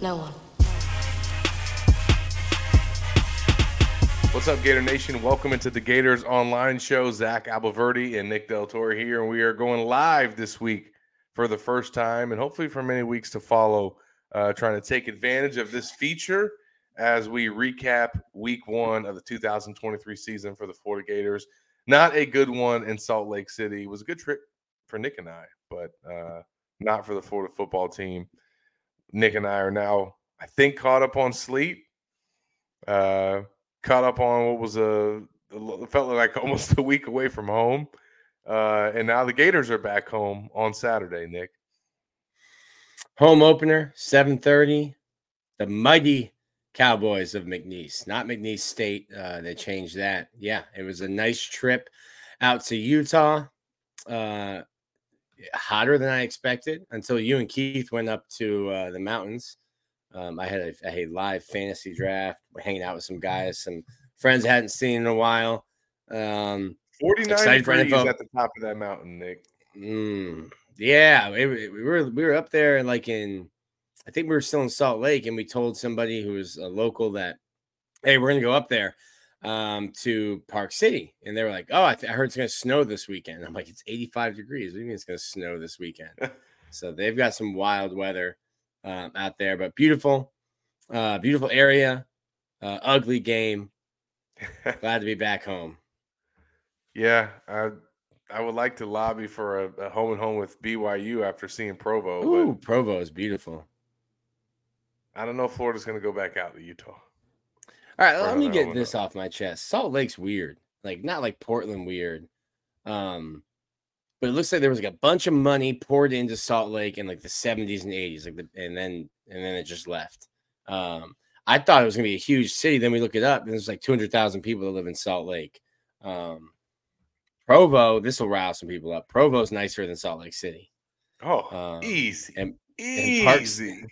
No one. What's up, Gator Nation? Welcome into the Gators Online Show. Zach Abolverdi and Nick Del Torre here, and we are going live this week for the first time, and hopefully for many weeks to follow. Uh, trying to take advantage of this feature as we recap Week One of the 2023 season for the Florida Gators. Not a good one in Salt Lake City. It was a good trip for Nick and I, but uh, not for the Florida football team. Nick and I are now, I think, caught up on sleep. Uh, caught up on what was a felt like almost a week away from home. Uh, and now the Gators are back home on Saturday, Nick. Home opener, 7:30. The mighty Cowboys of McNeese, not McNeese State. Uh, they changed that. Yeah, it was a nice trip out to Utah. Uh, hotter than I expected until you and Keith went up to uh, the mountains. Um, I had a, a, live fantasy draft. We're hanging out with some guys, some friends I hadn't seen in a while. Um, 49 degrees at the top of that mountain, Nick. Mm, yeah, it, it, we were we were up there like in, I think we were still in Salt Lake, and we told somebody who was a local that, hey, we're gonna go up there um, to Park City, and they were like, "Oh, I, th- I heard it's going to snow this weekend." I'm like, "It's 85 degrees. What do you mean it's going to snow this weekend?" so they've got some wild weather um, out there, but beautiful, uh, beautiful area, uh, ugly game. Glad to be back home. Yeah, I I would like to lobby for a, a home and home with BYU after seeing Provo. Ooh, Provo is beautiful. I don't know if Florida's going to go back out to Utah. All right, let me get this off my chest. Salt Lake's weird, like not like Portland weird. Um, but it looks like there was like a bunch of money poured into Salt Lake in like the 70s and 80s, like the, and then and then it just left. Um, I thought it was gonna be a huge city. Then we look it up, and there's like 200,000 people that live in Salt Lake. Um, Provo, this will rile some people up. Provo's nicer than Salt Lake City. Oh, um, easy, and, easy. And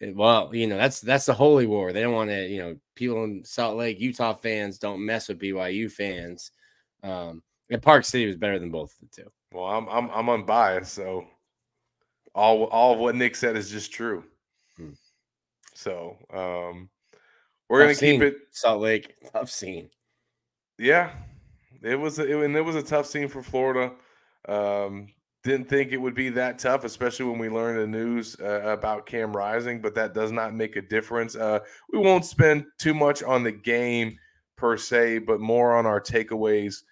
well, you know, that's that's the holy war. They don't want to, you know, people in Salt Lake, Utah fans don't mess with BYU fans. Um, and Park City was better than both of the two. Well, I'm I'm I'm unbiased, so all all of what Nick said is just true. Hmm. So um we're gonna keep it Salt Lake, tough scene. Yeah, it was a, it, and it was a tough scene for Florida. Um, didn't think it would be that tough, especially when we learned the news uh, about Cam Rising, but that does not make a difference. Uh, we won't spend too much on the game per se, but more on our takeaways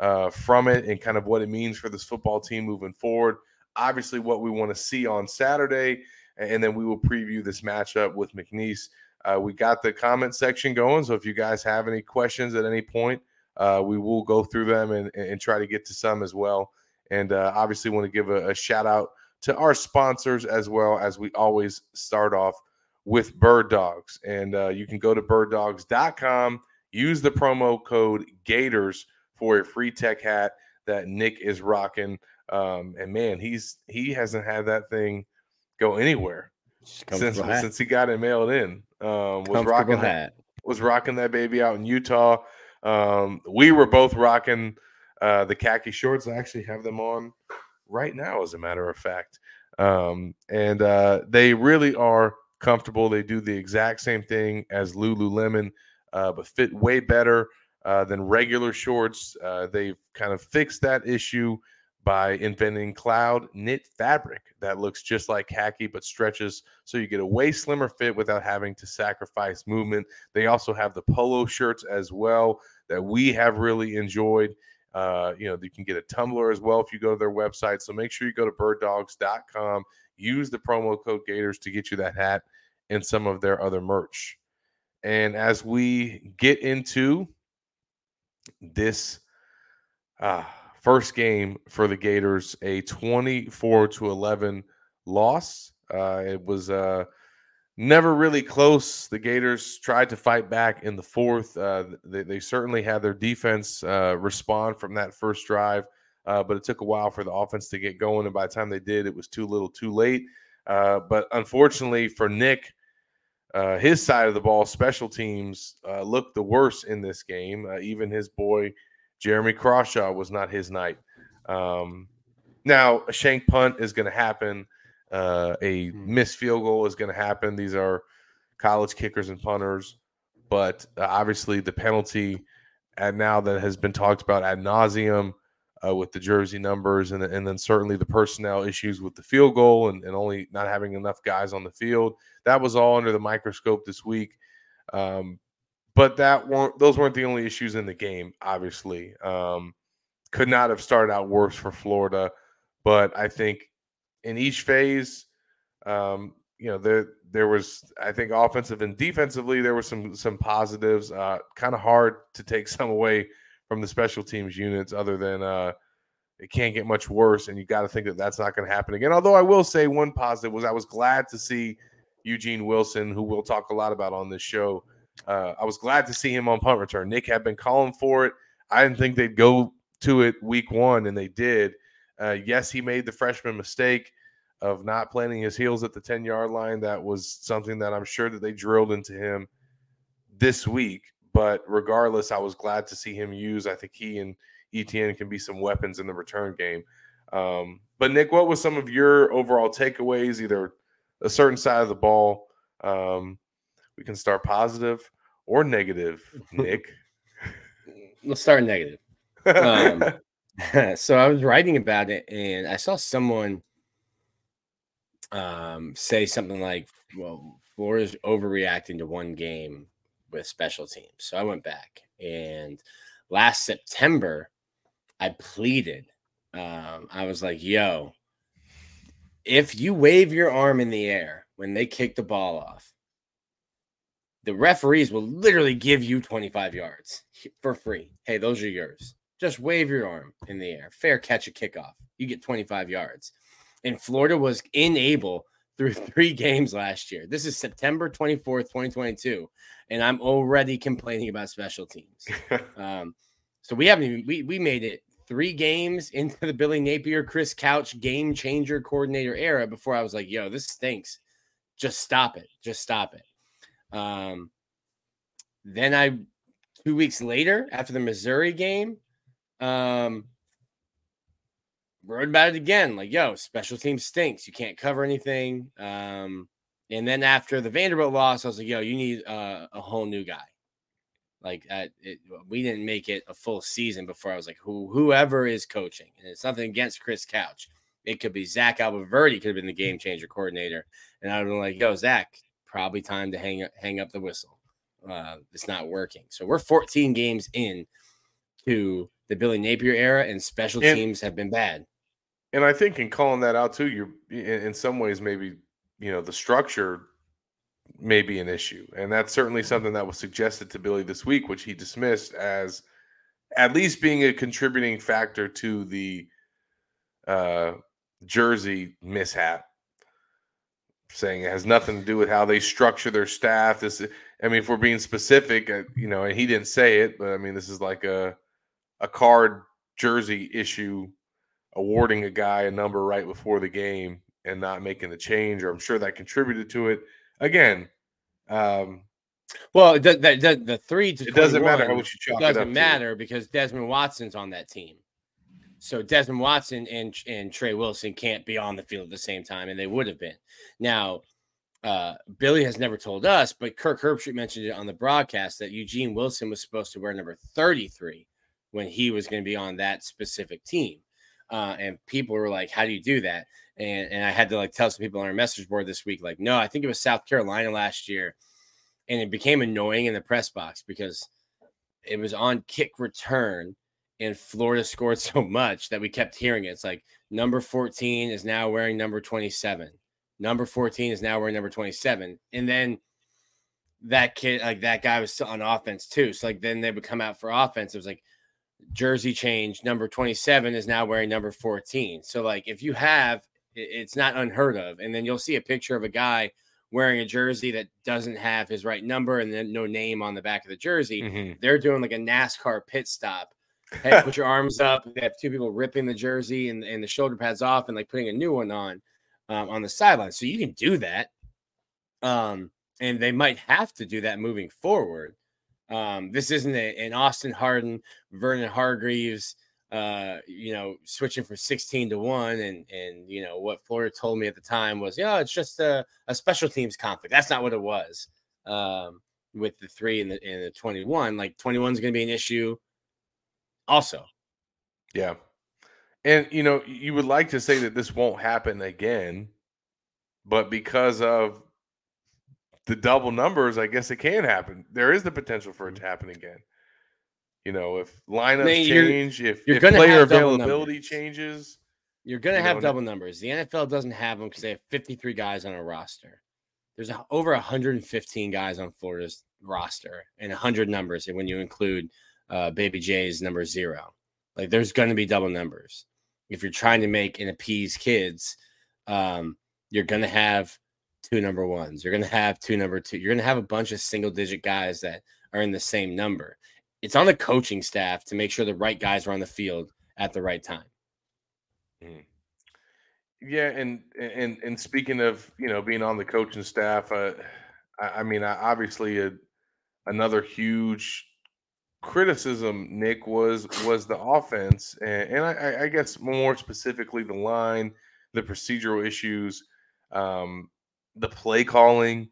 uh, from it and kind of what it means for this football team moving forward. Obviously, what we want to see on Saturday, and then we will preview this matchup with McNeese. Uh, we got the comment section going, so if you guys have any questions at any point, uh, we will go through them and, and try to get to some as well. And uh, obviously, want to give a, a, shout out to our sponsors as well as we always start off with Bird Dogs. And uh, you can go to birddogs.com, use the promo code Gators for a free tech hat that Nick is rocking. Um, and man, he's he hasn't had that thing go anywhere since hat. since he got it mailed in. Um, was rocking hat. That, was rocking that baby out in Utah. Um, we were both rocking uh, the khaki shorts. I actually have them on right now, as a matter of fact. Um, and uh, they really are comfortable. They do the exact same thing as Lululemon, uh, but fit way better uh, than regular shorts. Uh, they've kind of fixed that issue by inventing cloud knit fabric that looks just like khaki but stretches so you get a way slimmer fit without having to sacrifice movement. They also have the polo shirts as well that we have really enjoyed. Uh, you know, you can get a tumbler as well if you go to their website. So make sure you go to birddogs.com, use the promo code Gators to get you that hat and some of their other merch. And as we get into this uh, first game for the Gators, a 24 to 11 loss Uh, it was uh, never really close. The Gators tried to fight back in the fourth. Uh, they, they, certainly had their defense uh, respond from that first drive, uh, but it took a while for the offense to get going. And by the time they did, it was too little, too late. Uh, but unfortunately for Nick, uh, his side of the ball, special teams uh, looked the worst in this game. even his boy Jeremy Crawshaw was not his night. Um, now, a shank punt is going to happen. Uh, a hmm. missed field goal is going to happen. These are college kickers and punters, but uh, obviously the penalty and now that has been talked about ad nauseum uh, with the jersey numbers and, and then certainly the personnel issues with the field goal and, and only not having enough guys on the field. That was all under the microscope this week. Um, but that weren't those weren't the only issues in the game. Obviously, um, could not have started out worse for Florida. But I think in each phase, um, you know, there there was I think offensive and defensively there were some some positives. Uh, kind of hard to take some away from the special teams units, other than uh, it can't get much worse, and you got to think that that's not going to happen again. Although I will say one positive was I was glad to see Eugene Wilson, who we'll talk a lot about on this show. Uh, I was glad to see him on punt return. Nick had been calling for it. I didn't think they'd go to it week one, and they did. Uh, yes, he made the freshman mistake of not planting his heels at the 10 yard line. That was something that I'm sure that they drilled into him this week. But regardless, I was glad to see him use. I think he and ETN can be some weapons in the return game. Um, but Nick, what was some of your overall takeaways, either a certain side of the ball? Um, we can start positive or negative, Nick. Let's start negative. Um, so I was writing about it and I saw someone um, say something like, well, Florida's overreacting to one game with special teams. So I went back and last September, I pleaded. Um, I was like, yo, if you wave your arm in the air when they kick the ball off, the referees will literally give you 25 yards for free. Hey, those are yours. Just wave your arm in the air. Fair catch a kickoff. You get 25 yards. And Florida was unable through three games last year. This is September 24th, 2022. And I'm already complaining about special teams. um, so we haven't even, we, we made it three games into the Billy Napier, Chris Couch game changer coordinator era before I was like, yo, this stinks. Just stop it. Just stop it. Um, then I, two weeks later, after the Missouri game, um, wrote about it again. Like, yo, special team stinks. You can't cover anything. Um, and then after the Vanderbilt loss, I was like, yo, you need uh, a whole new guy. Like, uh, it, we didn't make it a full season before I was like, who whoever is coaching, and it's nothing against Chris Couch. It could be Zach Abolverdi could have been the game changer coordinator, and I'd been like, yo, Zach, probably time to hang hang up the whistle. Uh, it's not working. So we're 14 games in to the Billy Napier era, and special and, teams have been bad. And I think in calling that out too, you're in some ways maybe you know the structure may be an issue, and that's certainly something that was suggested to Billy this week, which he dismissed as at least being a contributing factor to the uh, jersey mishap. Saying it has nothing to do with how they structure their staff. This, I mean, if we're being specific, uh, you know, and he didn't say it, but I mean, this is like a a card jersey issue awarding a guy a number right before the game and not making the change, or I'm sure that contributed to it. Again, um, well, the, the, the three to it doesn't matter how much you chalk it doesn't matter to. because Desmond Watson's on that team. So Desmond Watson and and Trey Wilson can't be on the field at the same time, and they would have been. Now, uh, Billy has never told us, but Kirk Herbstreit mentioned it on the broadcast that Eugene Wilson was supposed to wear number 33 when he was going to be on that specific team. Uh, and people were like, "How do you do that?" And and I had to like tell some people on our message board this week, like, "No, I think it was South Carolina last year," and it became annoying in the press box because it was on kick return, and Florida scored so much that we kept hearing it. It's like number fourteen is now wearing number twenty-seven. Number fourteen is now wearing number twenty-seven, and then that kid, like that guy, was still on offense too. So like then they would come out for offense. It was like jersey change number 27 is now wearing number 14 so like if you have it's not unheard of. And then you'll see a picture of a guy wearing a jersey that doesn't have his right number and then no name on the back of the jersey. Mm-hmm. They're doing like a NASCAR pit stop. Hey, put your arms up. They have two people ripping the jersey and, and the shoulder pads off and like putting a new one on um, on the sideline. So you can do that. Um, and they might have to do that moving forward. Um, this isn't a, an Austin Hardin, Vernon Hargreaves, uh, you know, switching from 16 to one. And, and, you know, what Florida told me at the time was, yeah, it's just a, a special teams conflict. That's not what it was. Um, with the three and the, and the 21, like 21 is going to be an issue also. Yeah. And, you know, you would like to say that this won't happen again, but because of the double numbers, I guess it can happen. There is the potential for it to happen again. You know, if lineups Man, you're- change, if, you're if player availability changes, You're going to You have know, double numbers. The NFL doesn't have them because they have 53 guys on a roster. There's a, over 115 guys on Florida's roster and 100 numbers. And when you include uh, Baby J's number zero, like there's going to be double numbers. If you're trying to make and appease kids, um, you're going to have two number ones. You're going to have two number two. You're going to have a bunch of single digit guys that are in the same number. It's on the coaching staff to make sure the right guys are on the field at the right time. Yeah, and and and speaking of you know being on the coaching staff, uh, I, I mean, I, obviously, a, another huge criticism, Nick, was was the offense, and, and I, I guess more specifically the line, the procedural issues, um, the play calling.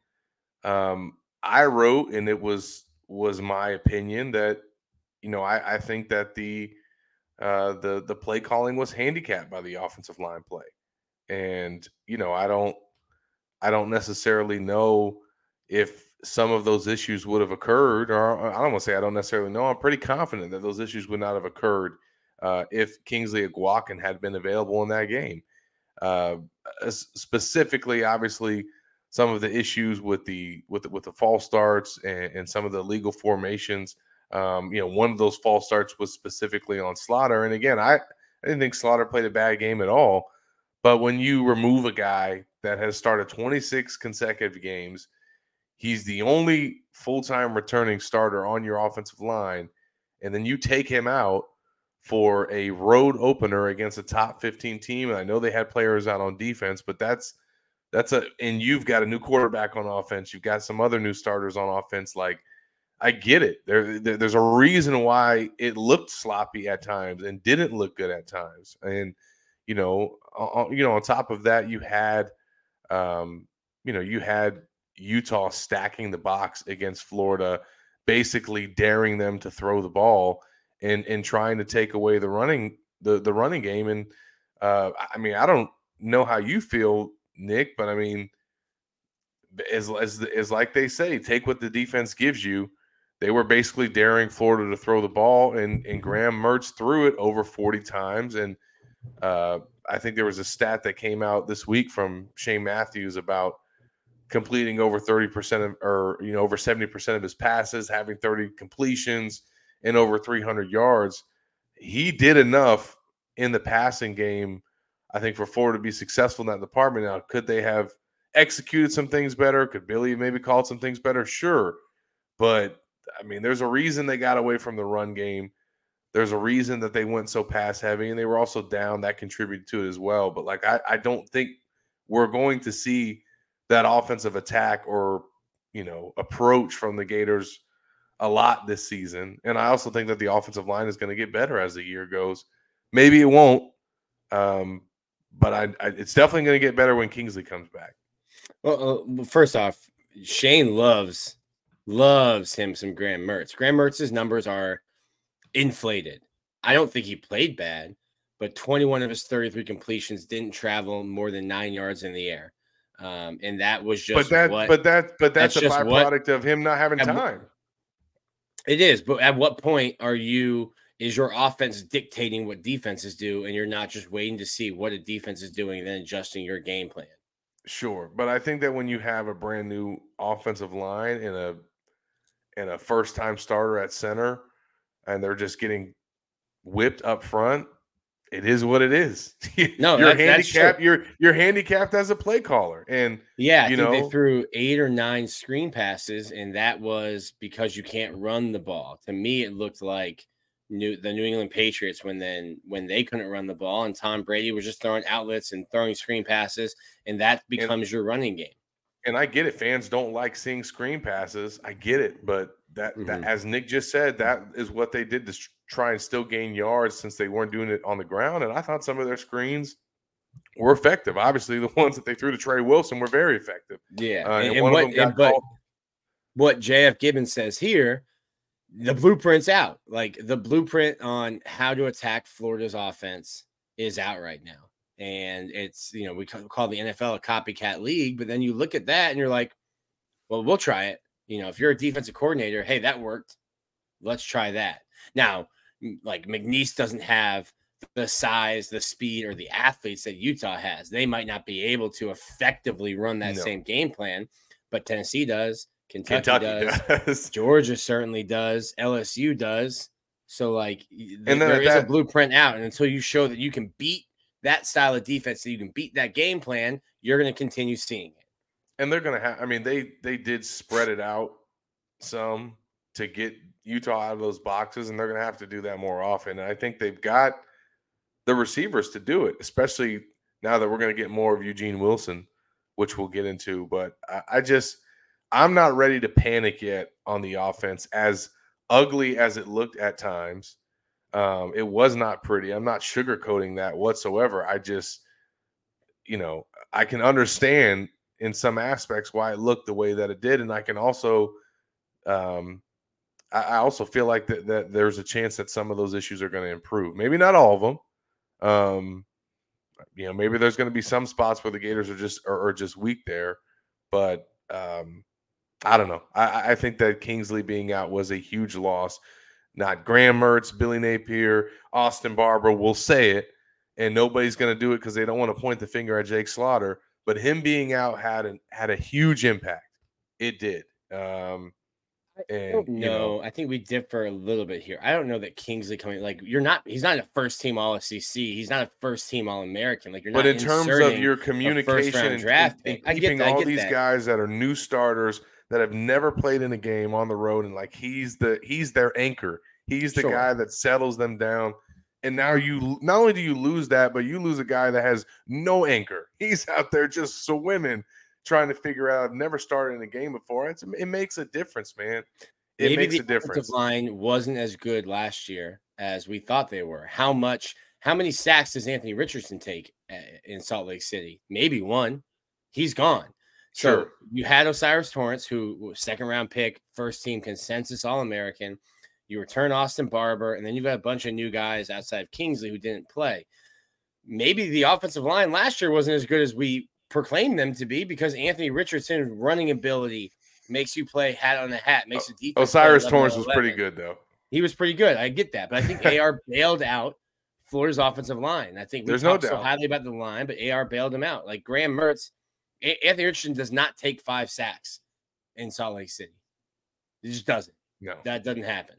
Um, I wrote, and it was was my opinion that you know I, I think that the uh, the the play calling was handicapped by the offensive line play and you know i don't i don't necessarily know if some of those issues would have occurred or i don't want to say i don't necessarily know i'm pretty confident that those issues would not have occurred uh, if kingsley Eguakun had been available in that game uh, specifically obviously some of the issues with the with the, with the false starts and, and some of the legal formations um, you know one of those false starts was specifically on slaughter and again i I didn't think Slaughter played a bad game at all. But when you remove a guy that has started 26 consecutive games, he's the only full time returning starter on your offensive line. And then you take him out for a road opener against a top 15 team. And I know they had players out on defense, but that's that's a and you've got a new quarterback on offense. You've got some other new starters on offense. Like I get it. There, there- there's a reason why it looked sloppy at times and didn't look good at times. And you know, on, you know, on top of that, you had, um, you know, you had Utah stacking the box against Florida, basically daring them to throw the ball and and trying to take away the running the the running game. And uh, I mean, I don't know how you feel, Nick, but I mean, as as as like they say, take what the defense gives you. They were basically daring Florida to throw the ball, and and Graham Mertz threw it over forty times. And uh, I think there was a stat that came out this week from Shane Matthews about completing over thirty percent of, or you know, over seventy percent of his passes, having thirty completions, and over three hundred yards. He did enough in the passing game, I think, for Florida to be successful in that department. Now, could they have executed some things better? Could Billy maybe called some things better? Sure. But I mean, there's a reason they got away from the run game. There's a reason that they went so pass heavy, and they were also down. That contributed to it as well. But like, I, I don't think we're going to see that offensive attack or you know approach from the Gators a lot this season. And I also think that the offensive line is going to get better as the year goes. Maybe it won't, um, but I, I, it's definitely going to get better when Kingsley comes back. Well, uh, first off, Shane loves loves him some Graham Mertz. Graham Mertz's numbers are inflated. I don't think he played bad, but 21 of his 33 completions didn't travel more than nine yards in the air, um, and that was just but that, what but that, but that's, that's a just what- byproduct of him not having time. It is. But at what point are you? Is your offense dictating what defenses do, and you're not just waiting to see what a defense is doing and then adjusting your game plan? Sure, but I think that when you have a brand new offensive line and a and a first time starter at center, and they're just getting whipped up front, it is what it is. No, you're that- handicapped. You're you're handicapped as a play caller, and Yeah, You know? they threw eight or nine screen passes, and that was because you can't run the ball. To me, it looked like New the New England Patriots when then when they couldn't run the ball, and Tom Brady was just throwing outlets and throwing screen passes, and that becomes your running game. and I get it. Fans don't like seeing screen passes. I get it, but that, that Mhm. as Nick just said, that is what they did to try and still gain yards since they weren't doing it on the ground. And I thought some of their screens were effective. Obviously, the ones that they threw to Trey Wilson were very effective. Yeah, Uh, and, and and what of them got and- but what JF Gibbons says here, the blueprint's out. Like the blueprint on how to attack Florida's offense is out right now. And it's, you know, we call the NFL a copycat league, but then you look at that and you're like, well, we'll try it. You know, if you're a defensive coordinator, hey, that worked. Let's try that. Now, like McNeese doesn't have the size, the speed, or the athletes that Utah has. They might not be able to effectively run that No. same game plan, but Tennessee does. Kentucky, Kentucky does. does. Georgia certainly does. LSU does. So like, th- there is a blueprint out, and until you show that you can beat that style of defense, that you can beat that game plan, you're going to continue seeing it. and they're gonna have. I mean, they they did spread it out some to get Utah out of those boxes, and they're gonna have to do that more often. And I think they've got the receivers to do it, especially now that we're gonna get more of Eugene Wilson, which we'll get into. But I, I just I'm not ready to panic yet on the offense, as ugly as it looked at times. Um, it was not pretty. I'm not sugarcoating that whatsoever. I just, you know, I can understand in some aspects why it looked the way that it did, and I can also, um, I, also feel like that that there's a chance that some of those issues are going to improve. Maybe not all of them. Um, you know, maybe there's going to be some spots where the Gators are just are, are just weak there, but um, I don't know. I- I, think that Kingsley being out was a huge loss. Not Graham Mertz, Billy Napier, Austin Barber will say it, and nobody's going to do it because they don't want to point the finger at Jake Slaughter. But him being out had an, had a huge impact. It did. Um, and don't you know. know, I think we differ a little bit here. I don't know that Kingsley coming like you're not. He's not a first team All SEC. He's not a first team All American. Like you're not, but not. in terms of your communication and, draft and- and pick. I get keeping that, I all get these that. guys that are new starters that have never played in a game on the road and like he's the he's their anchor. He's the Sure. guy that settles them down. And now you not only do you lose that, but you lose a guy that has no anchor. He's out there just swimming, trying to figure out. I've never started in a game before. It's, it makes a difference, man. It Maybe makes the a difference. offensive line wasn't as good last year as we thought they were. How much? How many sacks does Anthony Richardson take uh, in Salt Lake City? Maybe one. He's gone. So Sure. you had O'Cyrus Torrence, who was second round pick, first team consensus All American. You return Austin Barber, and then you've got a bunch of new guys outside of Kingsley who didn't play. Maybe the offensive line last year wasn't as good as we proclaimed them to be because Anthony Richardson's running ability makes you play hat on a hat, makes the defense. O'Cyrus 11 Torrence was pretty good though. He was pretty good. I get that, but I think AR bailed out Florida's offensive line. I think we There's no talked so highly about the line, but AR bailed him out. Like Graham Mertz, A- Anthony Richardson does not take five sacks in Salt Lake City. It just doesn't. No. That doesn't happen.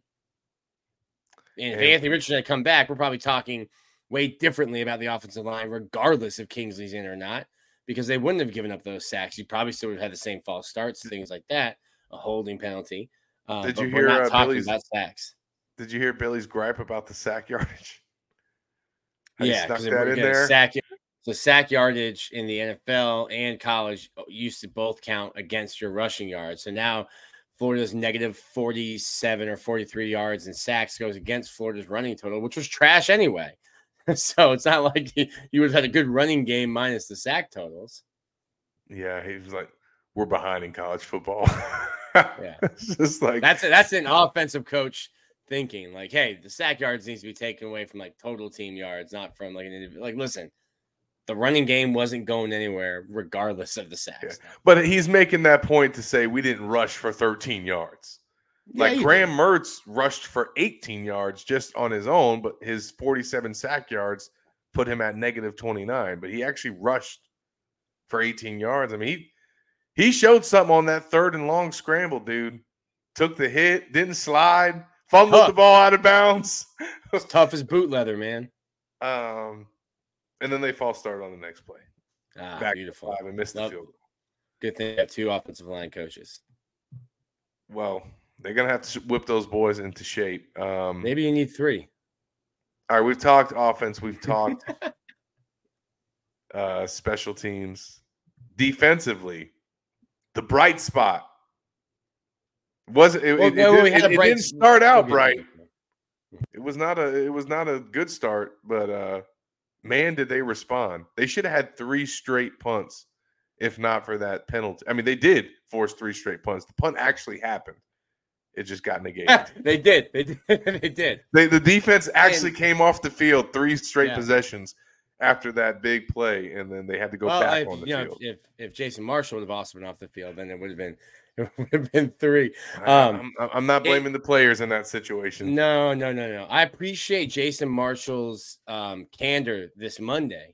And if Anthony Richardson had come back, we're probably talking way differently about the offensive line, regardless if Kingsley's in or not, because they wouldn't have given up those sacks. You probably still would have had the same false starts, things like that, a holding penalty. Uh, Did you we're hear, not uh, talking Billy's- about sacks? Did you hear Billy's gripe about the sack yardage? Yeah, because that in there. sack so sack yardage in the NFL and college uh, used to both count against your rushing yards. So now Florida's negative 47 or 43 yards in sacks goes against Florida's running total, which was trash anyway. so it's not like you, you would have had a good running game minus the sack totals. Yeah, he was like, "We're behind in college football." Yeah. it's just like That's that's an offensive coach thinking like, hey, the sack yards needs to be taken away from like total team yards, not from like an individual. Like, listen, the running game wasn't going anywhere regardless of the sacks. But he's making that point to say we didn't rush for 13 yards. Yeah, like Graham did. Mertz rushed for 18 yards just on his own, but his 47 sack yards put him at negative 29. But he actually rushed for 18 yards. I mean, he he showed something on that third and long scramble, dude. Took the hit, didn't slide, fumbled the ball out of bounds. It's tough as boot leather, man. Um, and then they false start on the next play. Ah, Back beautiful. five and missed the field goal. Good thing have two offensive line coaches. Well, they're gonna have to whip those boys into shape. Um, Maybe you need three. All right, we've talked offense. We've talked uh, special teams. Defensively, the bright spot was it. Well, it, it did, it- it bright didn't start out bright. It was not a. It was not a good start, but uh, man, did they respond? They should have had three straight punts, if not for that penalty. I mean, they did force three straight punts. The punt actually happened. It just got negated. they did. They did. they did. They, the defense actually And- came off the field three straight Yeah. possessions after that big play, and then they had to go well, back if, on the you know, field. if, if Jason Marshall would have also been off the field, then it would have been it would have been three. I- um, I'm, I'm not it- blaming the players in that situation. No, no, no, no. I appreciate Jason Marshall's um, candor this Monday.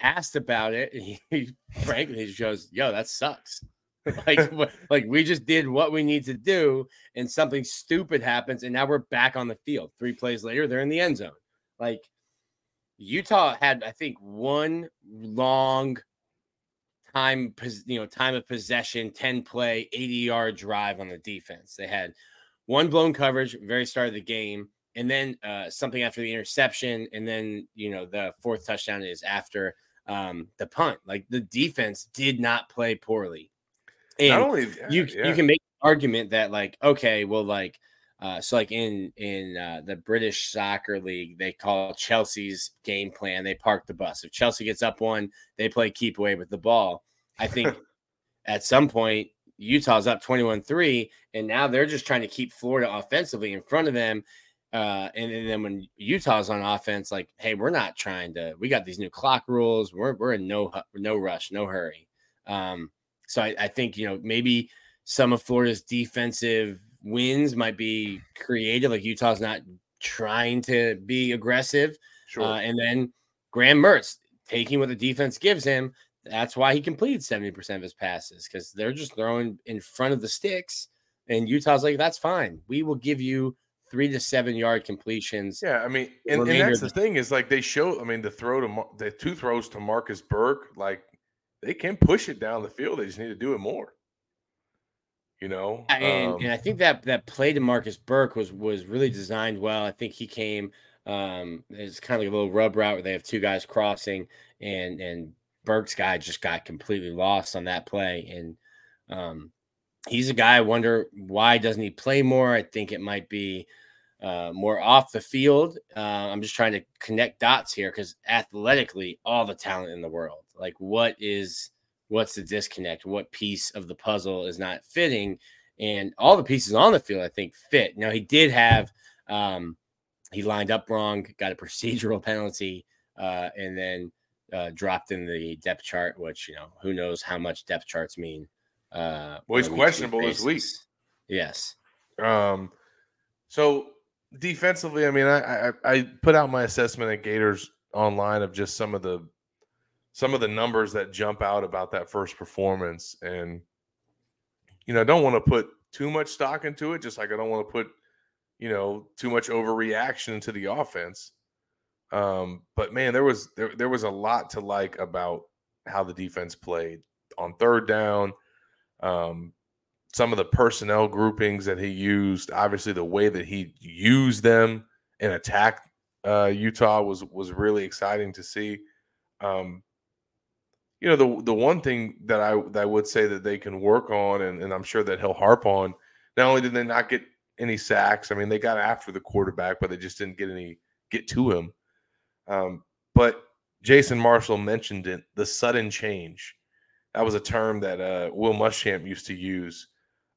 Asked about it, and he, he frankly just goes, "Yo, that sucks." like, like we just did what we need to do, and something stupid happens, and now we're back on the field. Three plays later, they're in the end zone. Like Utah had, I think, one long time, you know, time of possession, 10 play, 80 yard drive on the defense. They had one blown coverage, very start of the game, and then uh, something after the interception, and then you know the fourth touchdown is after um, the punt. Like the defense did not play poorly, and only you yeah, you can make an argument that like okay, well like uh, so like in in uh, the British soccer league, they call Chelsea's game plan. They park the bus. If Chelsea gets up one, they play keep away with the ball. I think at some point Utah's up 21-3 and now they're just trying to keep Florida offensively in front of them. Uh, and, and then when Utah's on offense, like, hey, we're not trying to. We got these new clock rules. We're we're in no no rush, no hurry. Um, so I, I think you know maybe some of Florida's defensive wins might be creative, like Utah's not trying to be aggressive. sure. Uh, and then Graham Mertz taking what the defense gives him. That's why he completed 70% of his passes because they're just throwing in front of the sticks. And Utah's like, that's fine. We will give you three to seven yard completions. yeah, I mean, and, and that's the thing is like they show. I mean, the throw to the two throws to Marcus Burke, like they can push it down the field. They just need to do it more. You know, And, Um, and I think that that play to Marcus Burke was was really designed well. I think he came um it's kind of like a little rub route where they have two guys crossing and and Burke's guy just got completely lost on that play. And um he's a guy I wonder why doesn't he play more? I think it might be uh, more off the field. Uh, I'm just trying to connect dots here because athletically, all the talent in the world. Like, what is what's the disconnect? What piece of the puzzle is not fitting? And all the pieces on the field, I think, fit. Now he did have um, he lined up wrong, got a procedural penalty, uh, and then uh, dropped in the depth chart, which you know who knows how much depth charts mean. Uh, Well, he's on a week-to-week questionable this week. basis. Yes. Um, so defensively, I mean, I, I I put out my assessment at Gators online of just some of the some of the numbers that jump out about that first performance, and you know, I don't want to put too much stock into it, just like I don't want to put you know too much overreaction into the offense. Um, but man, there was there there was a lot to like about how the defense played on third down. Um, some of the personnel groupings that he used, obviously the way that he used them and attacked uh, Utah was was really exciting to see. Um, you know, the the one thing that I that I would say that they can work on, and, and I'm sure that he'll harp on. Not only did they not get any sacks, I mean they got after the quarterback, but they just didn't get any get to him. Um, but Jason Marshall mentioned it, the sudden change. That was a term that uh, Will Muschamp used to use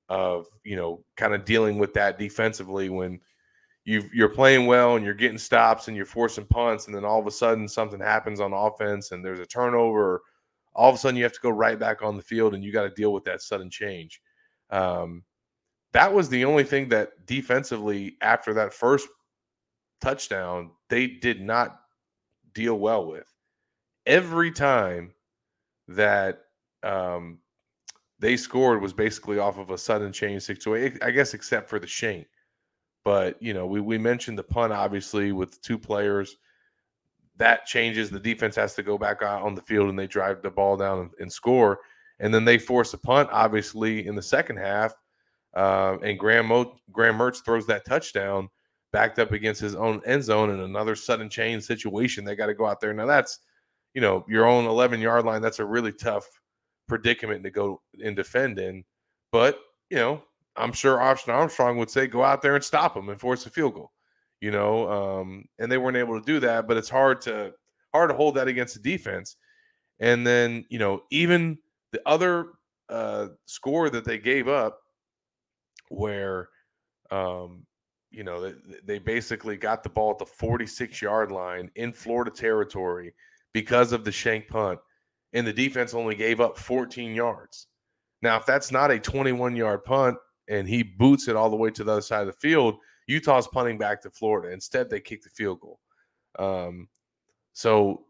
of you know kind of dealing with that defensively when you you're playing well and you're getting stops and you're forcing punts and then all of a sudden something happens on offense and there's a turnover all of a sudden you have to go right back on the field and you got to deal with that sudden change um, that was the only thing that defensively after that first touchdown they did not deal well with every time that um, they scored was basically off of a sudden change situation. I guess except for the shank. But you know, we we mentioned the punt obviously with two players. That changes. The defense has to go back out on the field and they drive the ball down and, and score. And then they force a punt, obviously, in the second half. Uh, and Graham, Mo- Graham Mertz throws that touchdown backed up against his own end zone in another sudden change situation. They got to go out there. Now, that's, you know, your own 11 yard line. That's a really tough predicament to go and defend in. But, you know, I'm sure Austin Armstrong would say, go out there and stop them and force a field goal you know, um, and they weren't able to do that. But it's hard to hard to hold that against the defense. And then you know, even the other uh, score that they gave up, where um, you know they, they basically got the ball at the 46 yard line in Florida territory because of the shank punt, and the defense only gave up 14 yards. Now, if that's not a 21 yard punt and he boots it all the way to the other side of the field, Utah's punting back to Florida. Instead, they kicked the field goal. Um, so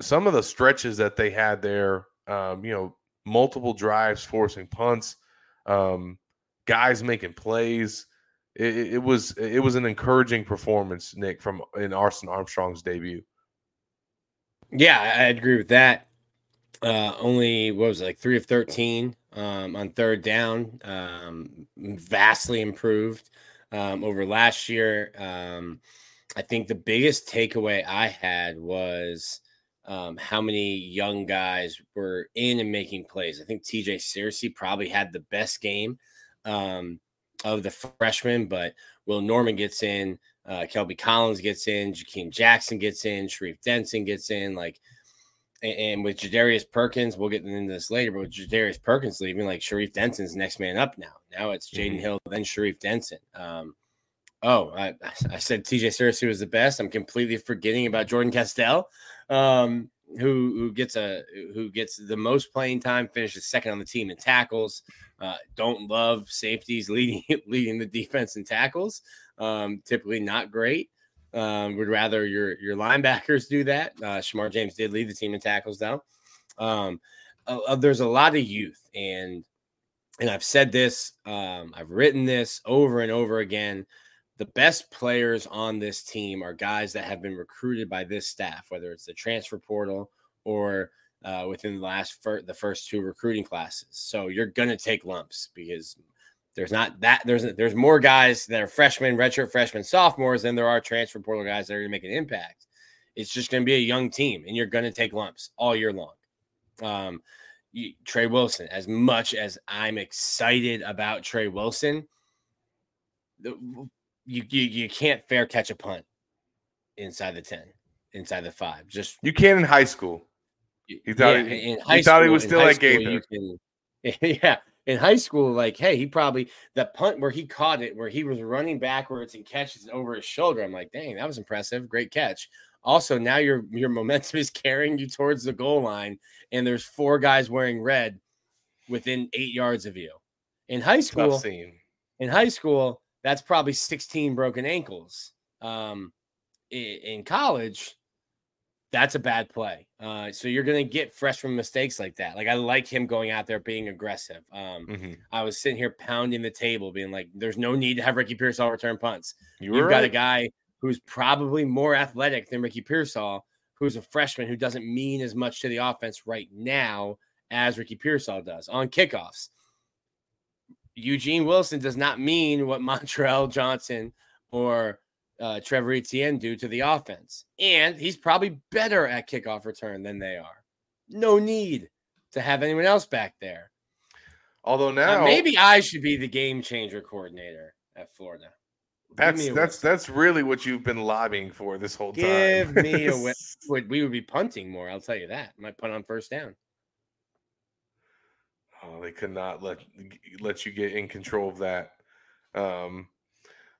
some of the stretches that they had there, um, you know, multiple drives forcing punts, um, guys making plays. It, it, was it was an encouraging performance, Nick, from in Austin Armstrong's debut. Yeah, I agree with that. Uh, only what was it, like three of thirteen um, on third down, um, vastly improved um, over last year. Um, I think the biggest takeaway I had was um, how many young guys were in and making plays. I think TJ Searcy probably had the best game um, of the freshmen, but Will Norman gets in, uh, Kelby Collins gets in, Jakeem Jackson gets in, Sharif Denson gets in. Like, and, with Jadarius Perkins, we'll get into this later, but with Jadarius Perkins leaving, like Sharif Denson's next man up now. Now it's Jaydon mm-hmm. Hill, then Sharif Denson. Um, oh, I, I said TJ Searcy was the best. I'm completely forgetting about Jordan Castell, um, who who gets a who gets the most playing time, finishes second on the team in tackles. Uh, don't love safeties leading leading the defense in tackles. Um, typically not great. Um, would rather your your linebackers do that. Uh, Shemar James did lead the team in tackles down. Um, uh, uh, there's a lot of youth, and and I've said this, um, I've written this over and over again. The best players on this team are guys that have been recruited by this staff, whether it's the transfer portal or uh, within the last fir- the first two recruiting classes. So you're gonna take lumps because there's not that there's there's more guys that are freshmen, redshirt freshmen, sophomores than there are transfer portal guys that are going to make an impact. It's just going to be a young team, and you're going to take lumps all year long. Um, you, Trey Wilson, as much as I'm excited about Trey Wilson, the, you, you you can't fair catch a punt inside the ten, inside the five. Just you can in high school. You thought yeah, he, in high school, thought he was still at Gaither. yeah, in high school, like, hey, he probably the punt where he caught it, where he was running backwards and catches over his shoulder. I'm like, dang, that was impressive. Great catch. Also, now your your momentum is carrying you towards the goal line, and there's four guys wearing red within eight yards of you. In high school, in high school, that's probably 16 broken ankles. Um, in college, that's a bad play. Uh, so you're going to get freshman mistakes like that. Like I like him going out there being aggressive. Um, mm-hmm. I was sitting here pounding the table, being like, "There's no need to have Ricky Pearsall return punts. You have right. got a guy who's probably more athletic than Ricky Pearsall, who's a freshman who doesn't mean as much to the offense right now as Ricky Pearsall does on kickoffs. Eugene Wilson does not mean what Montrell Johnson or uh, Trevor Etienne do to the offense. And he's probably better at kickoff return than they are. No need to have anyone else back there. Although now, maybe I should be the game changer coordinator at Florida. That's that's that's really what you've been lobbying for this whole Give time. Give me a win. We would be punting more. I'll tell you that. Might punt on first down. Oh, they could not let let you get in control of that. Um,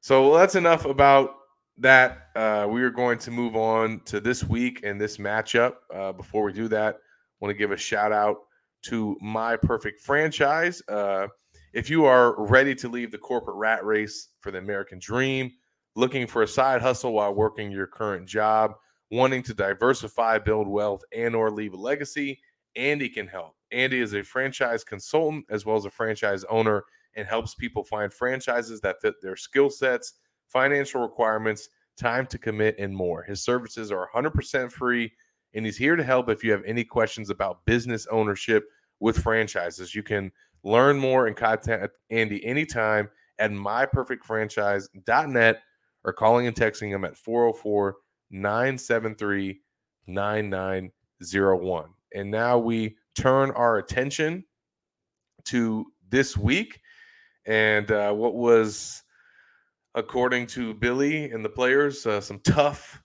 so that's enough about that, uh, we are going to move on to this week and this matchup. Uh, before we do that, I want to give a shout out to my perfect franchise. Uh, if you are ready to leave the corporate rat race for the American dream, looking for a side hustle while working your current job, wanting to diversify, build wealth, and or leave a legacy, Andy can help. Andy is a franchise consultant as well as a franchise owner and helps people find franchises that fit their skill sets financial requirements, time to commit, and more. His services are 100% free, and he's here to help if you have any questions about business ownership with franchises. You can learn more and contact Andy anytime at myperfectfranchise.net or calling and texting him at 404 973 9901. And now we turn our attention to this week and uh, what was, according to Billy and the players, uh, some tough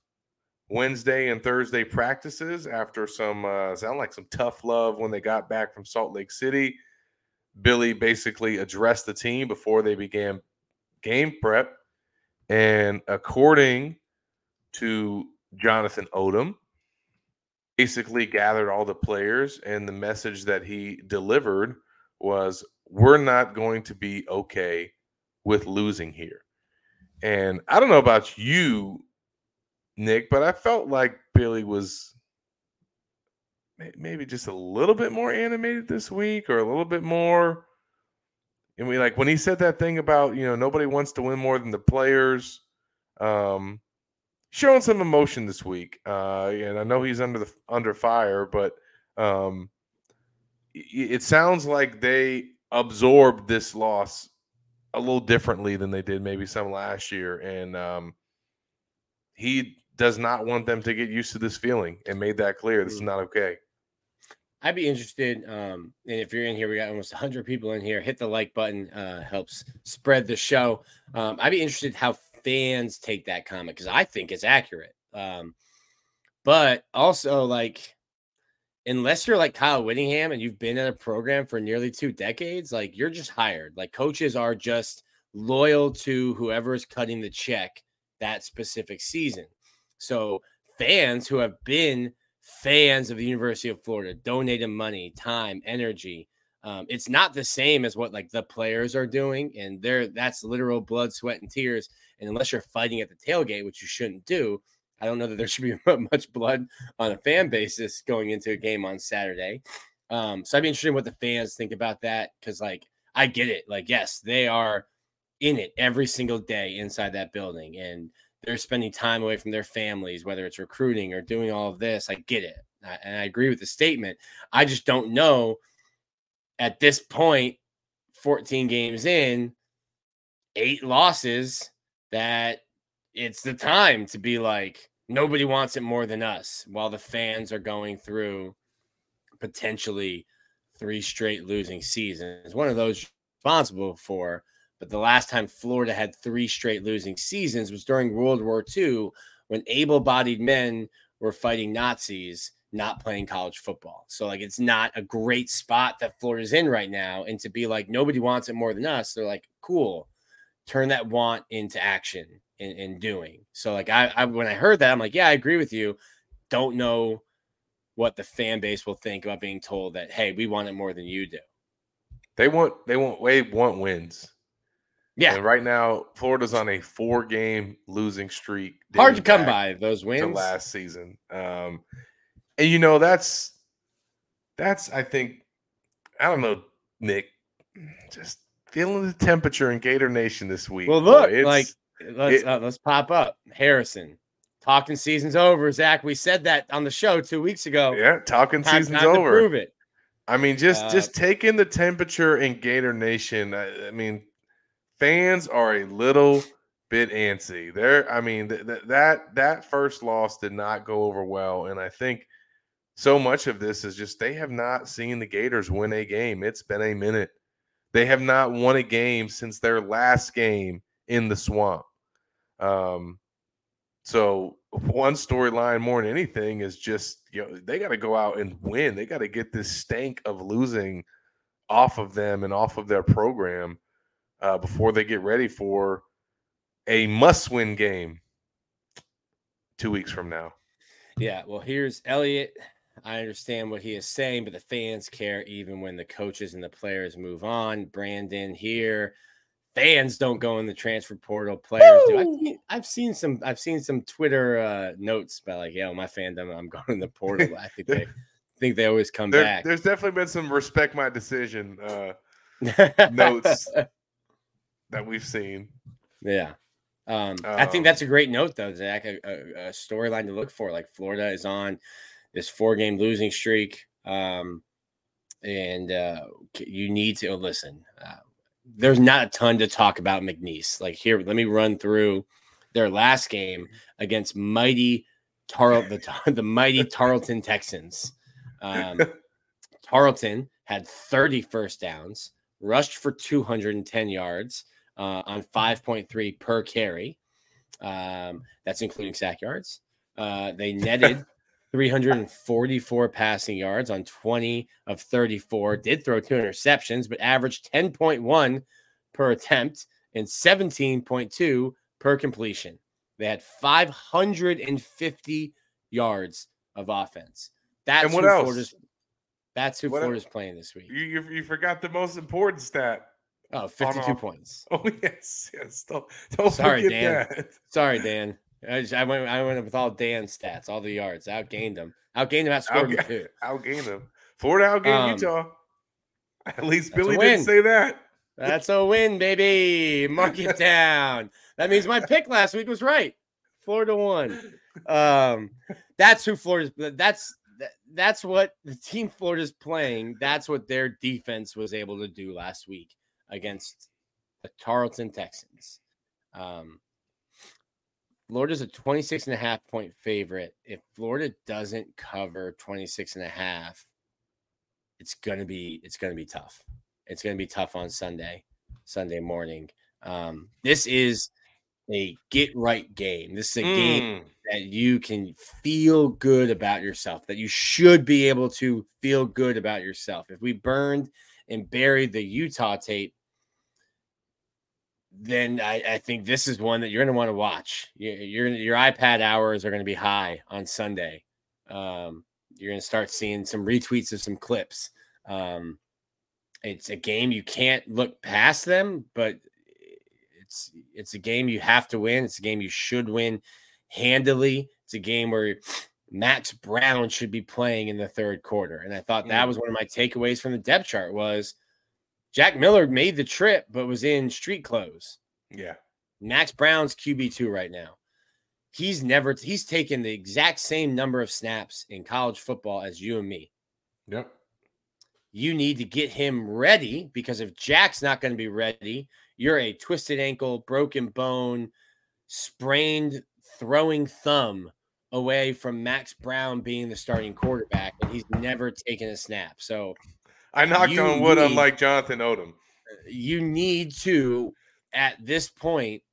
Wednesday and Thursday practices after some uh, sound like some tough love when they got back from Salt Lake City. Billy basically addressed the team before they began game prep, and according to Jonathan Odom, basically gathered all the players, and the message that he delivered was, "We're not going to be okay with losing here." And I don't know about you, Nick, but I felt like Billy was maybe just a little bit more animated this week or a little bit more. And we like when he said that thing about, you know, nobody wants to win more than the players. Um, showing some emotion this week. Uh, and I know he's under the under fire, but um, it sounds like they absorbed this loss a little differently than they did maybe some last year. And um, he does not want them to get used to this feeling and made that clear. This is mm. not okay. I'd be interested. Um, and if you're in here, we got almost 100 people in here. Hit the like button, uh, helps spread the show. Um, I'd be interested how fans take that comment because I think it's accurate. Um, but also, like, unless you're like Kyle Whittingham and you've been in a program for nearly two decades, like, you're just hired. Like, coaches are just loyal to whoever is cutting the check that specific season. So fans who have been fans of the University of Florida, donated money, time, energy. Um, it's not the same as what like the players are doing, and they're that's literal blood, sweat, and tears. And unless you're fighting at the tailgate, which you shouldn't do, I don't know that there should be much blood on a fan basis going into a game on Saturday. Um, so I'd be interested in what the fans think about that because, like, I get it. Like, yes, they are in it every single day inside that building, and they're spending time away from their families, whether it's recruiting or doing all of this. I get it. And I agree with the statement. I just don't know at this point, 14 games in, eight losses, that it's the time to be like, nobody wants it more than us while the fans are going through potentially three straight losing seasons. One of those responsible for but the last time Florida had three straight losing seasons was during World War II when able bodied men were fighting Nazis, not playing college football. So, like, it's not a great spot that Florida's in right now. And to be like, nobody wants it more than us, they're like, cool, turn that want into action and, doing. So, like, I, I, when I heard that, I'm like, yeah, I agree with you. Don't know what the fan base will think about being told that, hey, we want it more than you do. They want, they want, they want wins. Yeah. And right now, Florida's on a four game losing streak. Hard to come by those wins. last season. Um, and you know, that's that's I think I don't know, Nick, just feeling the temperature in Gator Nation this week. Well, look, Boy, like let's it, uh, let's pop up. Harrison. Talking season's over. Zach, we said that on the show two weeks ago. Yeah, talking time, season's time over. prove it. I mean, just uh, just taking the temperature in Gator Nation. I, I mean, fans are a little bit antsy. There, I mean, th- th- that that first loss did not go over well, and I think so much of this is just they have not seen the Gators win a game. It's been a minute. They have not won a game since their last game in the swamp. Um, so one storyline more than anything is just you know they got to go out and win. They got to get this stank of losing off of them and off of their program uh, before they get ready for a must-win game two weeks from now. Yeah, well, here's Elliot. I understand what he is saying, but the fans care even when the coaches and the players move on. Brandon here, fans don't go in the transfer portal. Players Woo! do. I've seen, I've seen, some. I've seen some Twitter uh, notes about like, "Yo, my fandom, I'm going in the portal." I think they think they always come there, back. There's definitely been some respect my decision uh, notes that we've seen. Yeah. Um, I think Um, that's a great note, though, Zach. A, a, a storyline to look for. Like Florida is on this four game losing streak. Um, and uh, you need to listen. Uh, there's not a ton to talk about McNeese. Like here, let me run through their last game against mighty Tarl the the mighty Tarleton Texans. Um, Tarleton had 30 first downs, rushed for 210 yards uh, on 5.3 per carry. Um, that's including sack yards. Uh, they netted 344 passing yards on 20 of 34. Did throw two interceptions, but averaged 10.1 per attempt and 17.2 per completion. They had 550 yards of offense. That's And what who else? Florida's. That's who What Florida's playing this week. You, you you forgot the most important stat. Oh, 52 points. Oh yes, yes. Don't don't Sorry, Dan. that. Sorry, Dan. I, just, I went. I went with all Dan's stats, all the yards. Outgained them. Outgained them. Outscored them too. Outgained them. Florida outgained Um, Utah. At least Billy didn't say that. That's a win, baby. Mark it down. That means my pick last week was right. Florida won. Um, that's who Florida's. That's that's what the team Florida's playing. That's what their defense was able to do last week against the Tarleton Texans. Um, Florida's a 26 and a half point favorite. If Florida doesn't cover 26 and a half, it's gonna be it's gonna be tough. It's gonna be tough on Sunday, Sunday morning. Um, this is a get right game. This is a game Mm. that you can feel good about yourself, that you should be able to feel good about yourself. If we burned and buried the Utah tape, then I, I think this is one that you're going to want to watch. Your, your your iPad hours are going to be high on Sunday. Um, you're going to start seeing some retweets of some clips. Um, it's a game you can't look past them, but it's it's a game you have to win. It's a game you should win handily. It's a game where Max Brown should be playing in the third quarter. And I thought that Mm. was one of my takeaways from the depth chart was Jack Miller made the trip but was in street clothes. Yeah. Max Brown's QB2 right now. He's never he's taken the exact same number of snaps in college football as you and me. Yep. You need to get him ready because if Jack's not going to be ready, you're a twisted ankle, broken bone, sprained throwing thumb away from Max Brown being the starting quarterback, and he's never taken a snap. So I knocked on wood, need- unlike Jonathan Odom. you need to, at this point,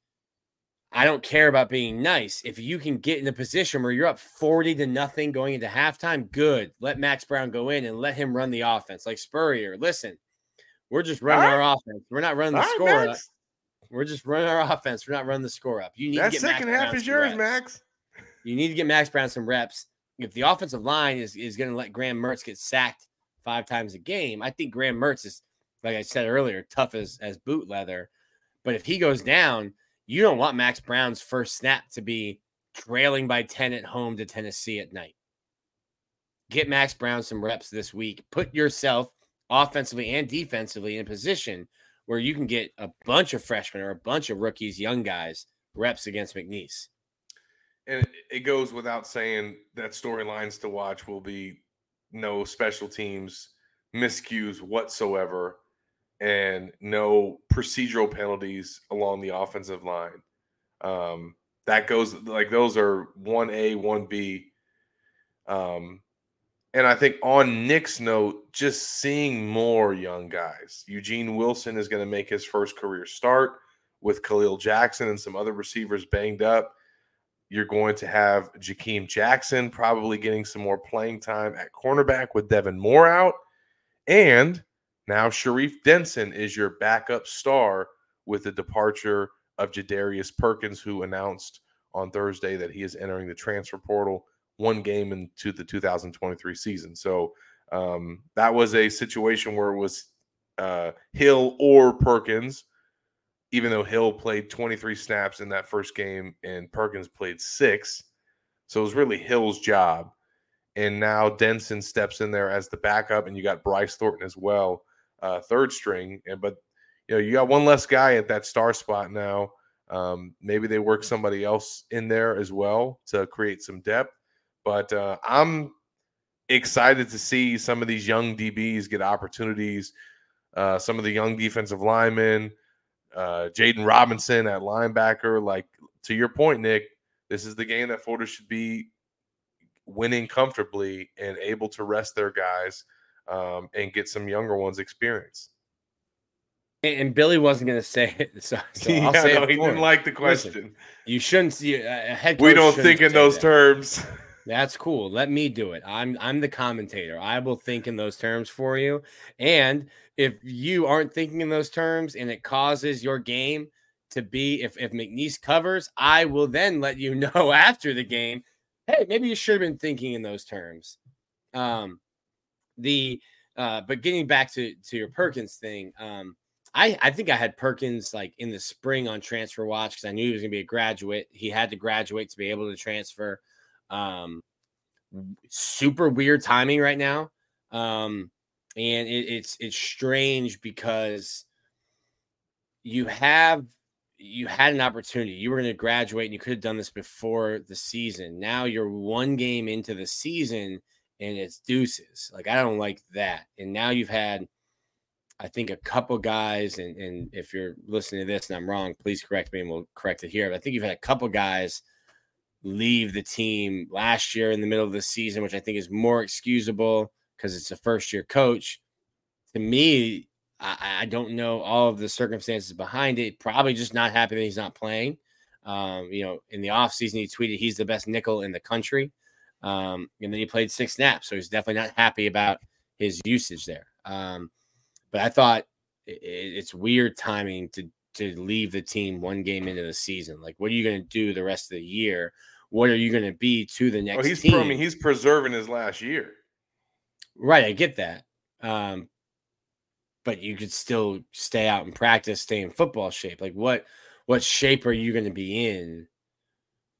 I don't care about being nice. If you can get in a position where you're up 40 to nothing going into halftime, good. Let Max Brown go in and let him run the offense. Like Spurrier, listen, we're just running All our offense. We're not running the All right, score up. We're just running our offense. We're not running the score up. You need That to get Max second Brown half is yours, reps. Max. You need to get Max Brown some reps. If the offensive line is, is going to let Graham Mertz get sacked five times a game, I think Graham Mertz is, like I said earlier, tough as, as boot leather. But if he goes down, you don't want Max Brown's first snap to be trailing by 10 at home to Tennessee at night. Get Max Brown some reps this week. Put yourself offensively and defensively in a position where you can get a bunch of freshmen or a bunch of rookies, young guys, reps against McNeese. And it- it goes without saying that storylines to watch will be no special teams miscues whatsoever and no procedural penalties along the offensive line. Um, that goes like those are 1A, 1B. Um, and I think on Nick's note, just seeing more young guys. Eugene Wilson is going to make his first career start with Kahleil Jackson and some other receivers banged up. You're going to have Jakeem Jackson probably getting some more playing time at cornerback with Devin Moore out. And now Sharif Denson is your backup star with the departure of Jadarius Perkins, who announced on Thursday that he is entering the transfer portal one game into the 2023 season. So um, that was a situation where it was uh, Hill or Perkins even though Hill played 23 snaps in that first game and Perkins played six. So it was really Hill's job. And now Denson steps in there as the backup, and you got Bryce Thornton as well, uh, third string. And but you know, you got one less guy at that star spot now. Um, maybe they work somebody else in there as well to create some depth. But uh, I'm excited to see some of these young DBs get opportunities. Uh, some of the young defensive linemen, uh, Jaden Robinson at linebacker. Like to your point, Nick, this is the game that Florida should be winning comfortably and able to rest their guys um, and get some younger ones experience. And Billy wasn't going to say it, so, so yeah, I'll say no, it he didn't him. like the Listen, question. You shouldn't see a head. we don't think in those that. terms. That's cool. Let me do it. I'm I'm the commentator. I will think in those terms for you. And if you aren't thinking in those terms and it causes your game to be if if McNeese covers, I will then let you know after the game. Hey, maybe you should have been thinking in those terms. Um the uh but getting back to to your Perkins thing, um I, I think I had Perkins like in the spring on transfer watch because I knew he was going to be a graduate. He had to graduate to be able to transfer. Um, super weird timing right now. Um, and it, it's it's strange because you have you had an opportunity. You were going to graduate and you could have done this before the season. Now you're one game into the season and it's deuces. Like I don't like that. And now you've had I think a couple guys, and, and if you're listening to this and I'm wrong, please correct me and we'll correct it here. But I think you've had a couple guys leave the team last year in the middle of the season, which I think is more excusable because it's a first year coach. To me, I, I, don't know all of the circumstances behind it. Probably just not happy that he's not playing. Um, you know, in the offseason, he tweeted he's the best nickel in the country. Um, and then he played six snaps. So he's definitely not happy about his usage there. Um, but I thought it, it's weird timing to to leave the team one game into the season. Like, what are you going to do the rest of the year? What are you going to be to the next Well, he's I mean, he's preserving his last year. Right, I get that. Um, but you could still stay out and practice, stay in football shape. Like, what what shape are you going to be in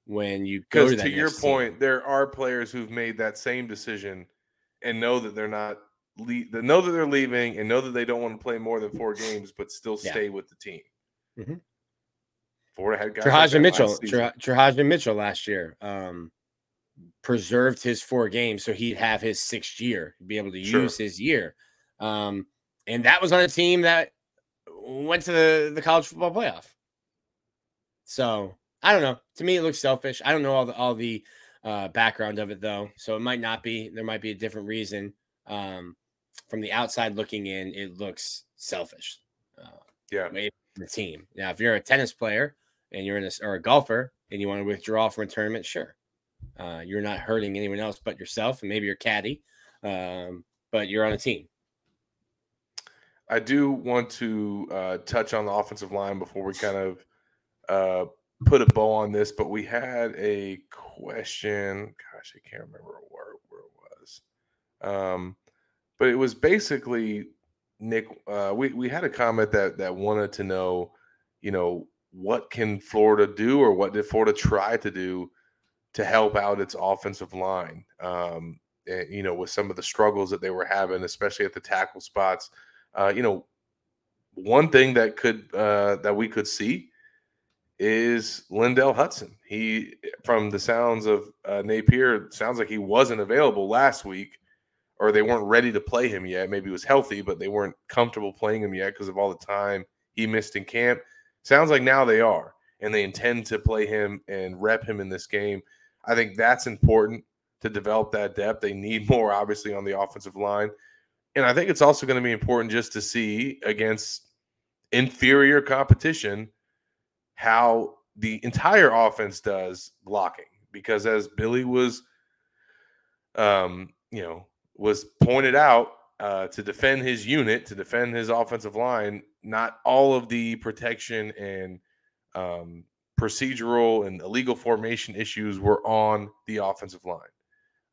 when you go to to, your team? point, there are players who've made that same decision and know that they're not le- know that they're leaving and know that they don't want to play more than four games, but still Yeah. stay with the team. Mhm. Florida had guys like Trahaja that Mitchell, last Trahaja Mitchell last year um, preserved his four games so he'd have his sixth year, be able to Sure. use his year. Um, and that was on a team that went to the, the college football playoff. So I don't know. To me, it looks selfish. I don't know all the all the uh, background of it though, so it might not be. There might be a different reason. Um, from the outside looking in, it looks selfish. Uh, yeah. way the team. Now, if you're a tennis player and you're in this or a golfer and you want to withdraw from a tournament, sure, uh, you're not hurting anyone else but yourself and maybe your caddy, um, but you're on a team. I do want to uh, touch on the offensive line before we kind of uh, put a bow on this, but we had a question. Gosh, I can't remember where, where it was. Um, but it was basically Nick. Uh, we we had a comment that that wanted to know, you know, what can Florida do, or what did Florida try to do to help out its offensive line? Um, and, you know, with some of the struggles that they were having, especially at the tackle spots. Uh, you know, one thing that could uh, that we could see is Lindell Hudson. He, from the sounds of uh, Napier, sounds like he wasn't available last week, or they weren't ready to play him yet. Maybe he was healthy, but they weren't comfortable playing him yet because of all the time he missed in camp. Sounds like now they are, and they intend to play him and rep him in this game. I think that's important to develop that depth. They need more, obviously, on the offensive line. And I think it's also going to be important just to see against inferior competition how the entire offense does blocking. Because as Billy was, um, you know, was pointed out uh, to defend his unit, to defend his offensive line, not all of the protection and um, procedural and illegal formation issues were on the offensive line.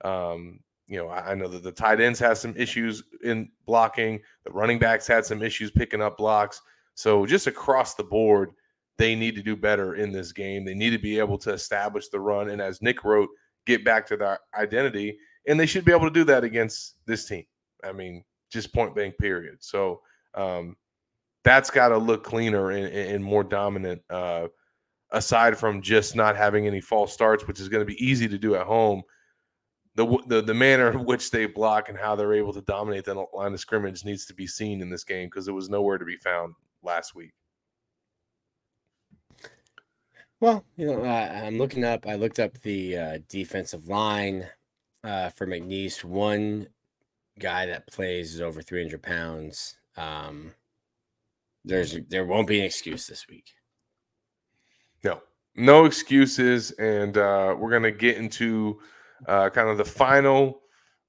Um, you know, I, I know that the tight ends had some issues in blocking. The running backs had some issues picking up blocks. So just across the board, they need to do better in this game. They need to be able to establish the run, and as Nick wrote, get back to their identity. And they should be able to do that against this team. I mean, just point blank, period. So um, that's got to look cleaner and, and more dominant uh, aside from just not having any false starts, which is going to be easy to do at home, the, the the manner in which they block and how they're able to dominate the line of scrimmage needs to be seen in this game because it was nowhere to be found last week. Well, you know, uh, I'm looking up. I looked up the uh, defensive line uh, for McNeese. One guy that plays is over 300 pounds. Um, there's there won't be an excuse this week. No, no excuses, and uh, we're gonna get into uh, kind of the final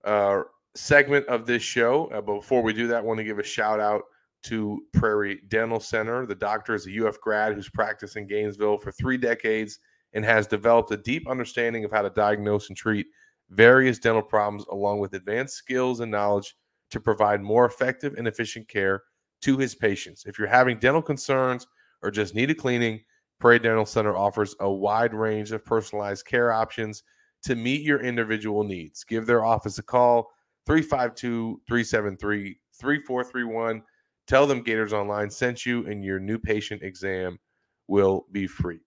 uh, segment of this show. Uh, but before we do that, I want to give a shout out to Prairie Dental Center. The doctor is a UF grad who's practiced in Gainesville for three decades and has developed a deep understanding of how to diagnose and treat various dental problems, along with advanced skills and knowledge to provide more effective and efficient care to his patients. If you're having dental concerns or just need a cleaning, Prairie Dental Center offers a wide range of personalized care options to meet your individual needs. Give their office a call 352 373 3431. Tell them Gators Online sent you, and your new patient exam will be free.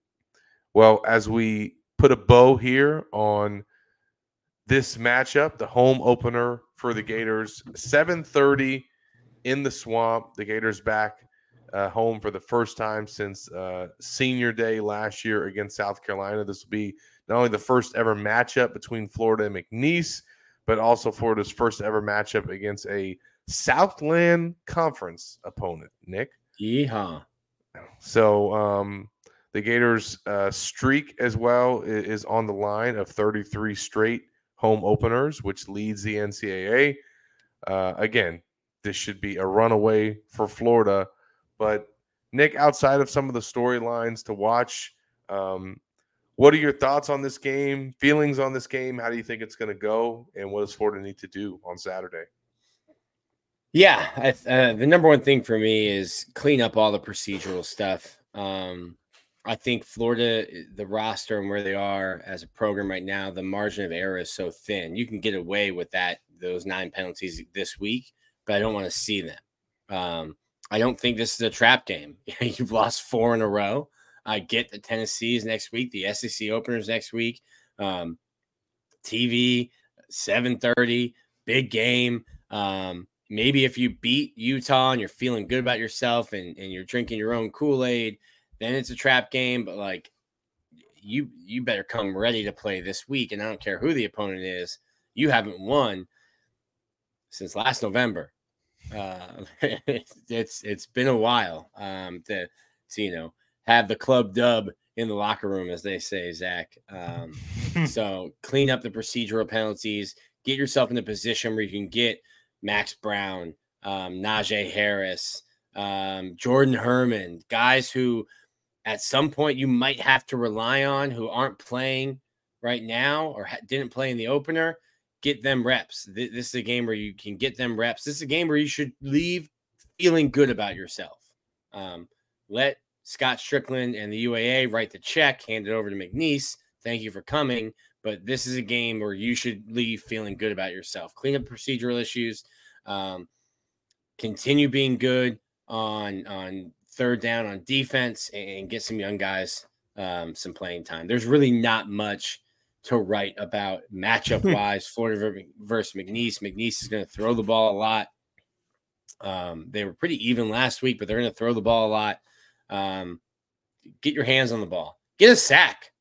Well, as we put a bow here on this matchup, the home opener for the Gators, 7:30 in the swamp. The Gators back uh, home for the first time since uh, senior day last year against South Carolina. This will be not only the first ever matchup between Florida and McNeese, but also Florida's first ever matchup against a Southland Conference opponent. Nick, yeehaw! So um, the Gators' uh, streak as well is, is on the line of 33 straight home openers, which leads the NCAA. Uh, again, this should be a runaway for Florida. But Nick, outside of some of the storylines to watch, um, what are your thoughts on this game? Feelings on this game? How do you think it's going to go? And what does Florida need to do on Saturday? Yeah, I, uh, the number one thing for me is clean up all the procedural stuff. Um, I think Florida, the roster and where they are as a program right now, the margin of error is so thin. You can get away with that those nine penalties this week, but I don't want to see them. Um, I don't think this is a trap game. You've lost four in a row. I get the Tennessee's next week, the SEC openers next week. Um, TV, 7:30, big game. Um, maybe if you beat Utah and you're feeling good about yourself and, and you're drinking your own Kool-Aid, then it's a trap game. But like you you better come ready to play this week. And I don't care who the opponent is, you haven't won since last November. Uh, it's it's been a while um, to, to you know have the club dub in the locker room, as they say, Zach. Um, so clean up the procedural penalties, get yourself in a position where you can get Max Brown, um, Najee Harris, um, Jordan Herman, guys who at some point you might have to rely on who aren't playing right now or ha- didn't play in the opener get them reps. This is a game where you can get them reps. This is a game where you should leave feeling good about yourself. Um, let Scott Stricklin and the UAA write the check, hand it over to McNeese. Thank you for coming. But this is a game where you should leave feeling good about yourself. Clean up procedural issues. Um, continue being good on on third down on defense and get some young guys um, some playing time. There's really not much to write about matchup wise. Florida versus McNeese. McNeese is going to throw the ball a lot. Um, they were pretty even last week, but they're going to throw the ball a lot. Um, get your hands on the ball. Get a sack.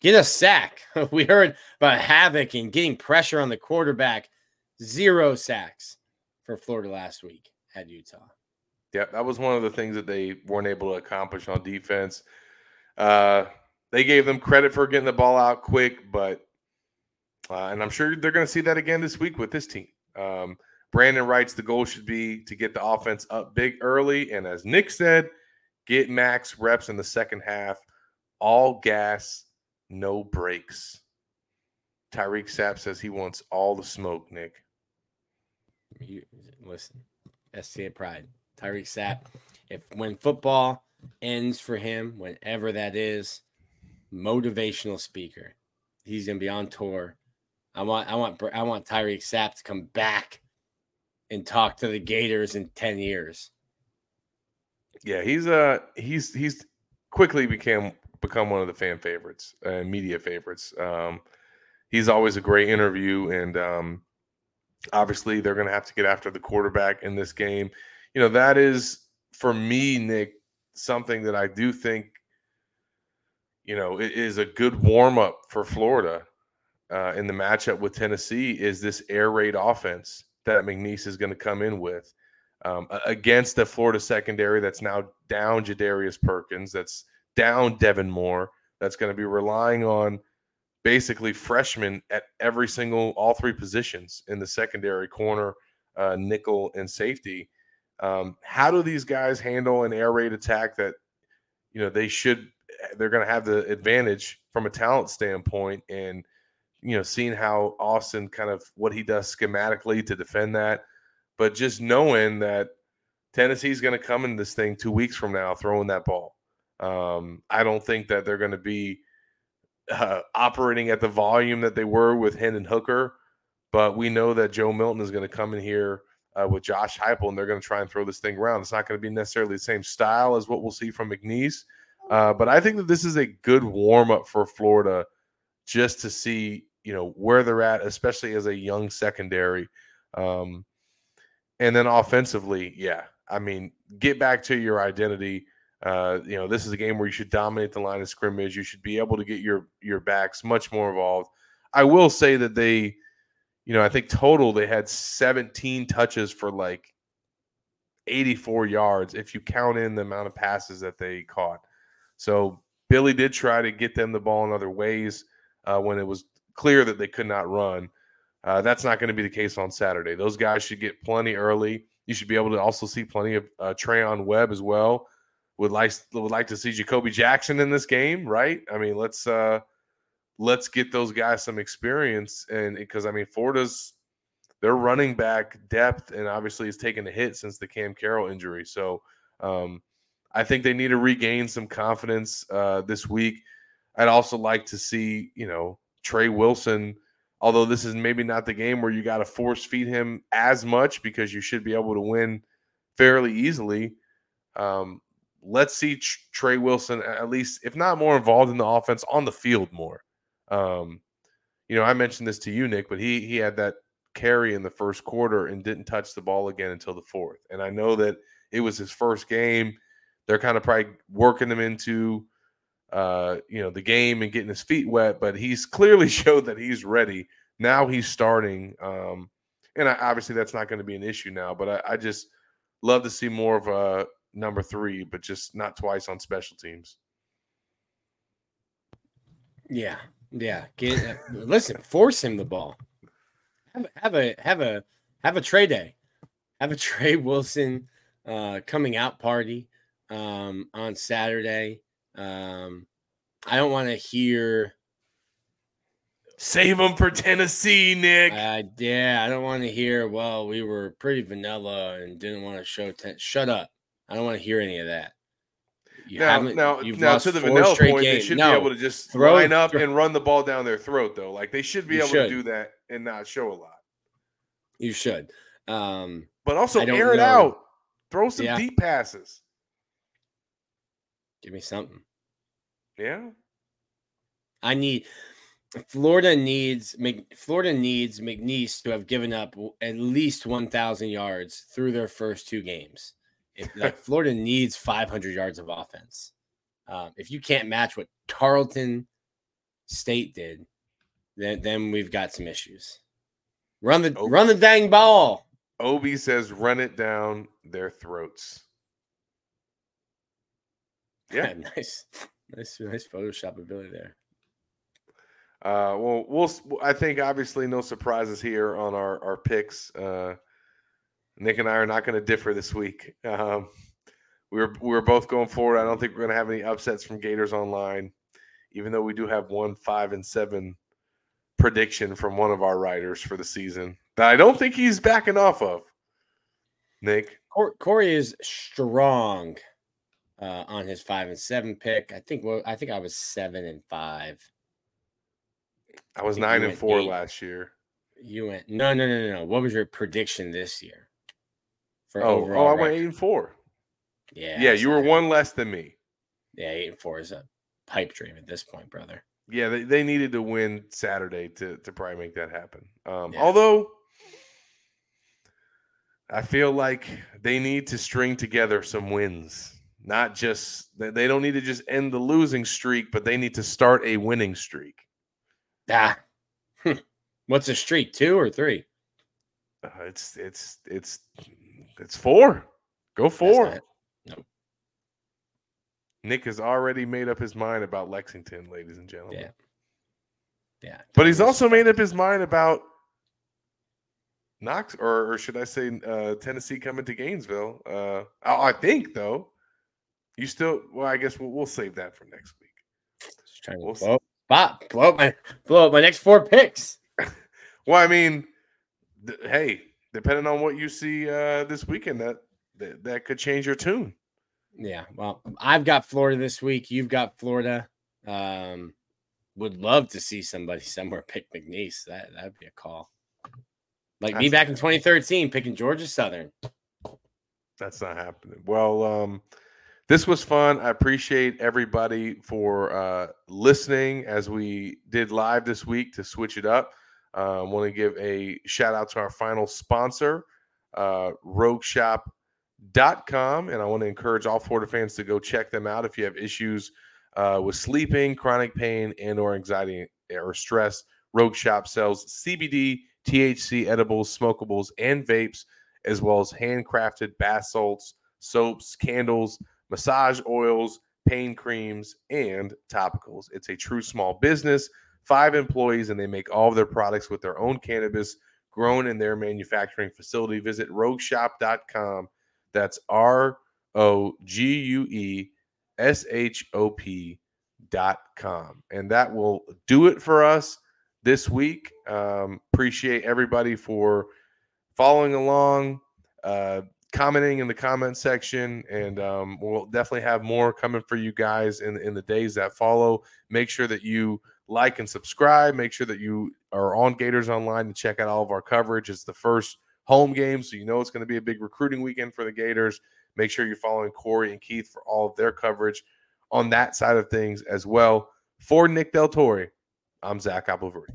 Get a sack. we heard about havoc and getting pressure on the quarterback. Zero sacks for Florida last week at Utah. Yeah, that was one of the things that they weren't able to accomplish on defense. Uh, they gave them credit for getting the ball out quick, but uh, and I'm sure they're going to see that again this week with this team. Um, Brandon writes the goal should be to get the offense up big early, and as Nick said, get max reps in the second half. All gas, no breaks. Tyreak Sapp says he wants all the smoke. Nick, you, listen, STA Pride, Tyreak Sapp. If when football ends for him, whenever that is, motivational speaker. He's gonna be on tour. I want I want I want Tyreak Sapp to come back and talk to the Gators in 10 years. Yeah, he's uh he's he's quickly became become one of the fan favorites and media favorites. Um, he's always a great interview, and um, obviously they're going to have to get after the quarterback in this game. You know that is for me, Nick, something that I do think you know it is a good warm up for Florida uh, in the matchup with Tennessee. Is this air raid offense that McNeese is going to come in with? Um, against the Florida secondary that's now down Jadarius Perkins, that's down Devin Moore, that's going to be relying on basically freshmen at every single all three positions in the secondary corner, uh, nickel, and safety. Um, how do these guys handle an air raid attack that you know they should they're going to have the advantage from a talent standpoint and you know seeing how Austin kind of what he does schematically to defend that but just knowing that Tennessee's going to come in this thing 2 weeks from now throwing that ball um, I don't think that they're going to be uh, operating at the volume that they were with Hendon Hooker, but we know that Joe Milton is going to come in here uh, with Josh Heupel, and they're going to try and throw this thing around. It's not going to be necessarily the same style as what we'll see from McNeese, uh, but I think that this is a good warm up for Florida, just to see you know where they're at, especially as a young secondary. Um, and then offensively, yeah, I mean, get back to your identity. Uh, you know, this is a game where you should dominate the line of scrimmage. You should be able to get your your backs much more involved. I will say that they, you know, I think total they had 17 touches for like 84 yards if you count in the amount of passes that they caught. So Billy did try to get them the ball in other ways uh, when it was clear that they could not run. Uh, that's not going to be the case on Saturday. Those guys should get plenty early. You should be able to also see plenty of uh, Treyaun Webb as well would like would like to see Ja'Kobi Jackson in this game, right? I mean, let's uh let's get those guys some experience and because I mean Florida's their running back depth and obviously is taking a hit since the Cam Carroll injury. So um I think they need to regain some confidence uh this week. I'd also like to see, you know, Trey Wilson, although this is maybe not the game where you got to force feed him as much because you should be able to win fairly easily. Um, let's see Trey Wilson at least, if not more involved in the offense, on the field more. Um, you know, I mentioned this to you, Nick, but he he had that carry in the first quarter and didn't touch the ball again until the fourth. And I know that it was his first game. They're kind of probably working him into uh, you know, the game and getting his feet wet, but he's clearly showed that he's ready. Now he's starting. Um, and I, obviously that's not going to be an issue now, but I, I just love to see more of a number three, but just not twice on special teams. Yeah, yeah. Get uh, listen, force him the ball. Have, have a have a have a trade day. Have a Trey Wilson uh, coming out party um, on Saturday. Um, I don't want to hear. Save them for Tennessee, Nick. Uh, yeah, I don't want to hear. Well, we were pretty vanilla and didn't want to show. Ten-. Shut up. I don't want to hear any of that. You now, now, now to the vanilla point, games. they should no, be able to just throw, line up throw. and run the ball down their throat, though. Like they should be you able should. to do that and not show a lot. You should, um, but also air it know. out. Throw some yeah. deep passes. Give me something. Yeah, I need. Florida needs Florida needs McNeese to have given up at least 1,000 yards through their first two games. If like Florida needs 500 yards of offense, um, if you can't match what Tarleton State did, then then we've got some issues. Run the Obi, run the dang ball. Obi says, "Run it down their throats." Yeah, nice, nice, nice Photoshop ability there. Uh, well, we'll. I think obviously no surprises here on our our picks. Uh, Nick and I are not going to differ this week. Um, we were we were both going forward. I don't think we're going to have any upsets from Gators Online, even though we do have one five and seven prediction from one of our writers for the season that I don't think he's backing off of. Nick Corey is strong uh, on his five and seven pick. I think. Well, I think I was seven and five. I was I nine and four eight. last year. You went no, no, no, no, no. What was your prediction this year? for oh, overall. Oh, I went eight and four. Yeah. Yeah, you were one less than me. Yeah, eight and four is a pipe dream at this point, brother. Yeah, they, they needed to win Saturday to to probably make that happen. Um, Yeah. Although I feel like they need to string together some wins, not just they they don't need to just end the losing streak, but they need to start a winning streak. Ah, what's a streak? Two or three? Uh, it's it's it's it's four. Go four. not- no. Nick has already made up his mind about Lexington, ladies and gentlemen. Yeah. Yeah, But he's also made up his mind about Knox, or, or should I say, uh, Tennessee coming to Gainesville. Uh, I I think though, you still. Well, I guess we'll, we'll save that for next week. Just trying to We'll see. blow, Bop, blow up my blow up my next four picks. Well, I mean, th- hey, depending on what you see uh, this weekend, that, that that could change your tune. Yeah, well, I've got Florida this week. You've got Florida. Um, would love to see somebody somewhere pick McNeese. That that'd be a call. Like me back in 2013, picking Georgia Southern. That's not happening. Well, um, this was fun. I appreciate everybody for uh, listening as we did live this week to switch it up. I want to give a shout out to our final sponsor, uh, rogueshop.com. And I want to encourage all Florida fans to go check them out if you have issues uh, with sleeping, chronic pain, and or anxiety or stress. Rogue Shop sells CBD, THC edibles, smokables, and vapes as well as handcrafted bath salts, soaps, candles, massage oils, pain creams, and topicals. It's a true small business, five employees, and they make all of their products with their own cannabis grown in their manufacturing facility. Visit rogueshop.com. That's R O G U E S H O P dot com. And that will do it for us this week. Um, appreciate everybody for following along, uh, commenting in the comment section, and um, we'll definitely have more coming for you guys in in the days that follow. Make sure that you like and subscribe. Make sure that you are on Gators Online to check out all of our coverage. It's the first home game, so you know it's going to be a big recruiting weekend for the Gators. Make sure you're following Corey and Keith for all of their coverage on that side of things as well. For Nick Del Torre, I'm Zach Abolverdi.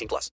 18 plus.